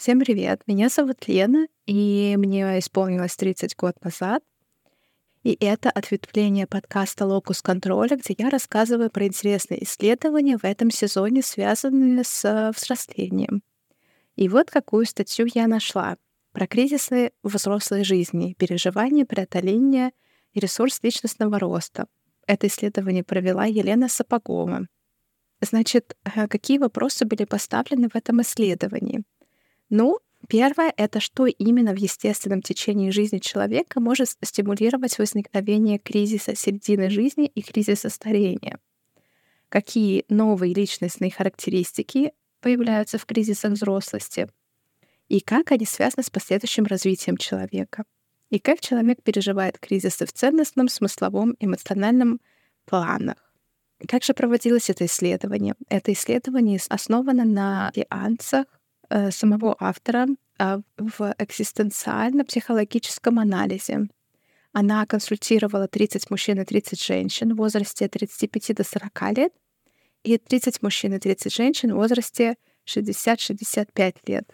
Всем привет! Меня зовут Лена, и мне исполнилось 30 год назад. И это ответвление подкаста «Локус контроля», где я рассказываю про интересные исследования в этом сезоне, связанные с взрослением. И вот какую статью я нашла про кризисы взрослой жизни, переживания, преодоления и ресурс личностного роста. Это исследование провела Елена Сапогова. Значит, э, какие вопросы были поставлены в этом исследовании? Ну, первое — это что именно в естественном течении жизни человека может стимулировать возникновение кризиса середины жизни и кризиса старения. Какие новые личностные характеристики появляются в кризисах взрослости и как они связаны с последующим развитием человека. И как человек переживает кризисы в ценностном, смысловом, эмоциональном планах. Как же проводилось это исследование? Это исследование основано на сеансах самого автора а, в экзистенциально-психологическом анализе. Она консультировала 30 мужчин и 30 женщин в возрасте от 35 до 40 лет и 30 мужчин и 30 женщин в возрасте 60-65 лет.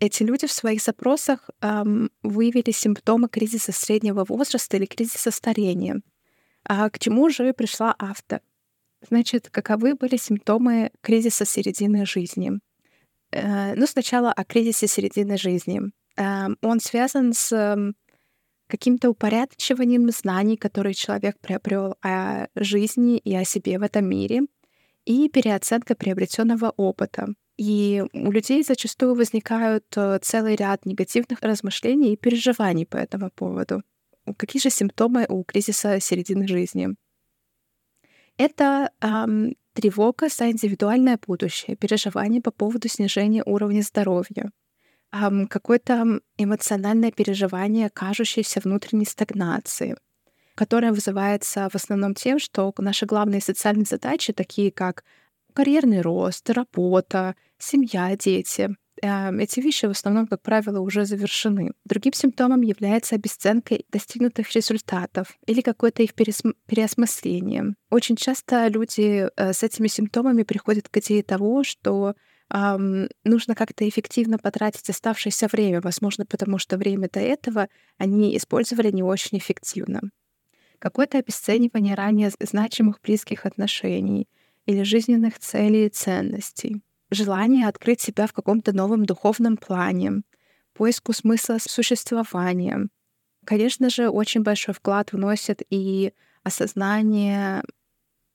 Эти люди в своих запросах выявили симптомы кризиса среднего возраста или кризиса старения. А к чему же пришла автор? Значит, каковы были симптомы кризиса середины жизни? Э, ну, сначала о кризисе середины жизни. Эм, он связан с эм, каким-то упорядочиванием знаний, которые человек приобрел о жизни и о себе в этом мире, и переоценка приобретенного опыта. И у людей зачастую возникают э, целый ряд негативных размышлений и переживаний по этому поводу. Какие же симптомы у кризиса середины жизни? Это эм, тревога за индивидуальное будущее, переживание по поводу снижения уровня здоровья, эм, какое-то эмоциональное переживание кажущейся внутренней стагнации, которое вызывается в основном тем, что наши главные социальные задачи, такие как карьерный рост, работа, семья, дети, эти вещи в основном, как правило, уже завершены. Другим симптомом является обесценка достигнутых результатов или какое-то их переосмысление. Очень часто люди э, с этими симптомами приходят к идее того, что эм, нужно как-то эффективно потратить оставшееся время, возможно, потому что время до этого они использовали не очень эффективно. Какое-то обесценивание ранее значимых близких отношений или жизненных целей и ценностей желание открыть себя в каком-то новом духовном плане, поиску смысла существования. Конечно же, очень большой вклад вносит и осознание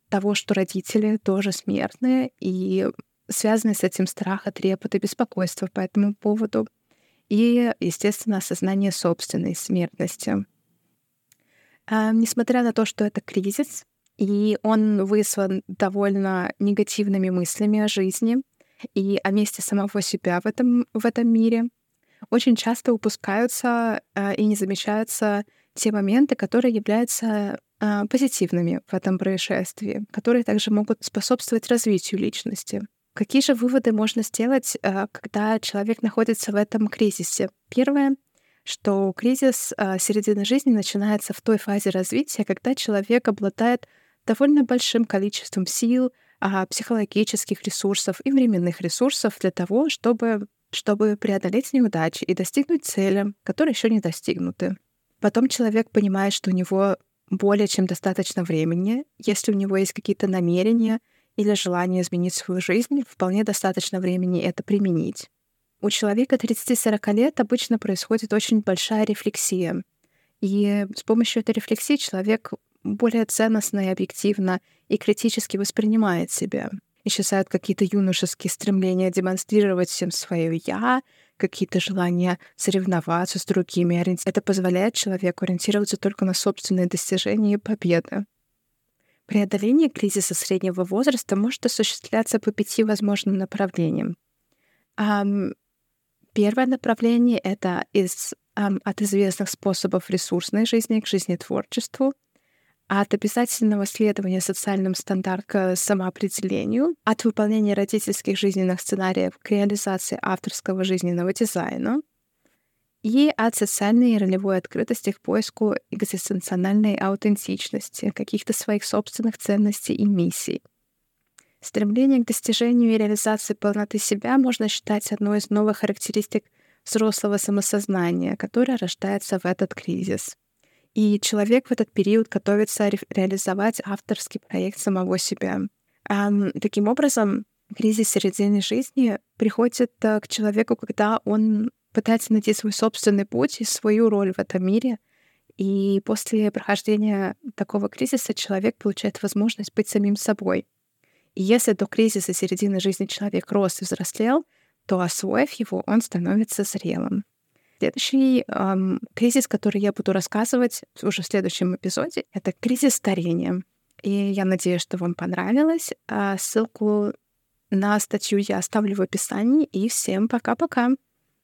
того, что родители тоже смертные, и связаны с этим страх, трепет и беспокойство по этому поводу, и, естественно, осознание собственной смертности. А, несмотря на то, что это кризис, и он вызван довольно негативными мыслями о жизни, и о месте самого себя в этом, в этом мире, очень часто упускаются э, и не замечаются те моменты, которые являются э, позитивными в этом происшествии, которые также могут способствовать развитию личности. Какие же выводы можно сделать, э, когда человек находится в этом кризисе? Первое что кризис э, середины жизни начинается в той фазе развития, когда человек обладает довольно большим количеством сил, психологических ресурсов и временных ресурсов для того, чтобы, чтобы преодолеть неудачи и достигнуть цели, которые еще не достигнуты. Потом человек понимает, что у него более чем достаточно времени, если у него есть какие-то намерения или желание изменить свою жизнь, вполне достаточно времени это применить. У человека 30-40 лет обычно происходит очень большая рефлексия. И с помощью этой рефлексии человек более ценностно и объективно и критически воспринимает себя. Исчезают какие-то юношеские стремления демонстрировать всем свое «я», какие-то желания соревноваться с другими. Это позволяет человеку ориентироваться только на собственные достижения и победы. Преодоление кризиса среднего возраста может осуществляться по пяти возможным направлениям. Первое направление — это из, от известных способов ресурсной жизни к жизнетворчеству — от обязательного следования социальным стандартам к самоопределению, от выполнения родительских жизненных сценариев к реализации авторского жизненного дизайна и от социальной и ролевой открытости к поиску экзистенциональной аутентичности, каких-то своих собственных ценностей и миссий. Стремление к достижению и реализации полноты себя можно считать одной из новых характеристик взрослого самосознания, которое рождается в этот кризис. И человек в этот период готовится ре- реализовать авторский проект самого себя. Um, таким образом, кризис середины жизни приходит uh, к человеку, когда он пытается найти свой собственный путь и свою роль в этом мире. И после прохождения такого кризиса человек получает возможность быть самим собой. И если до кризиса середины жизни человек рос и взрослел, то, освоив его, он становится зрелым. Следующий эм, кризис, который я буду рассказывать уже в следующем эпизоде, это кризис старения. И я надеюсь, что вам понравилось. А ссылку на статью я оставлю в описании. И всем пока-пока.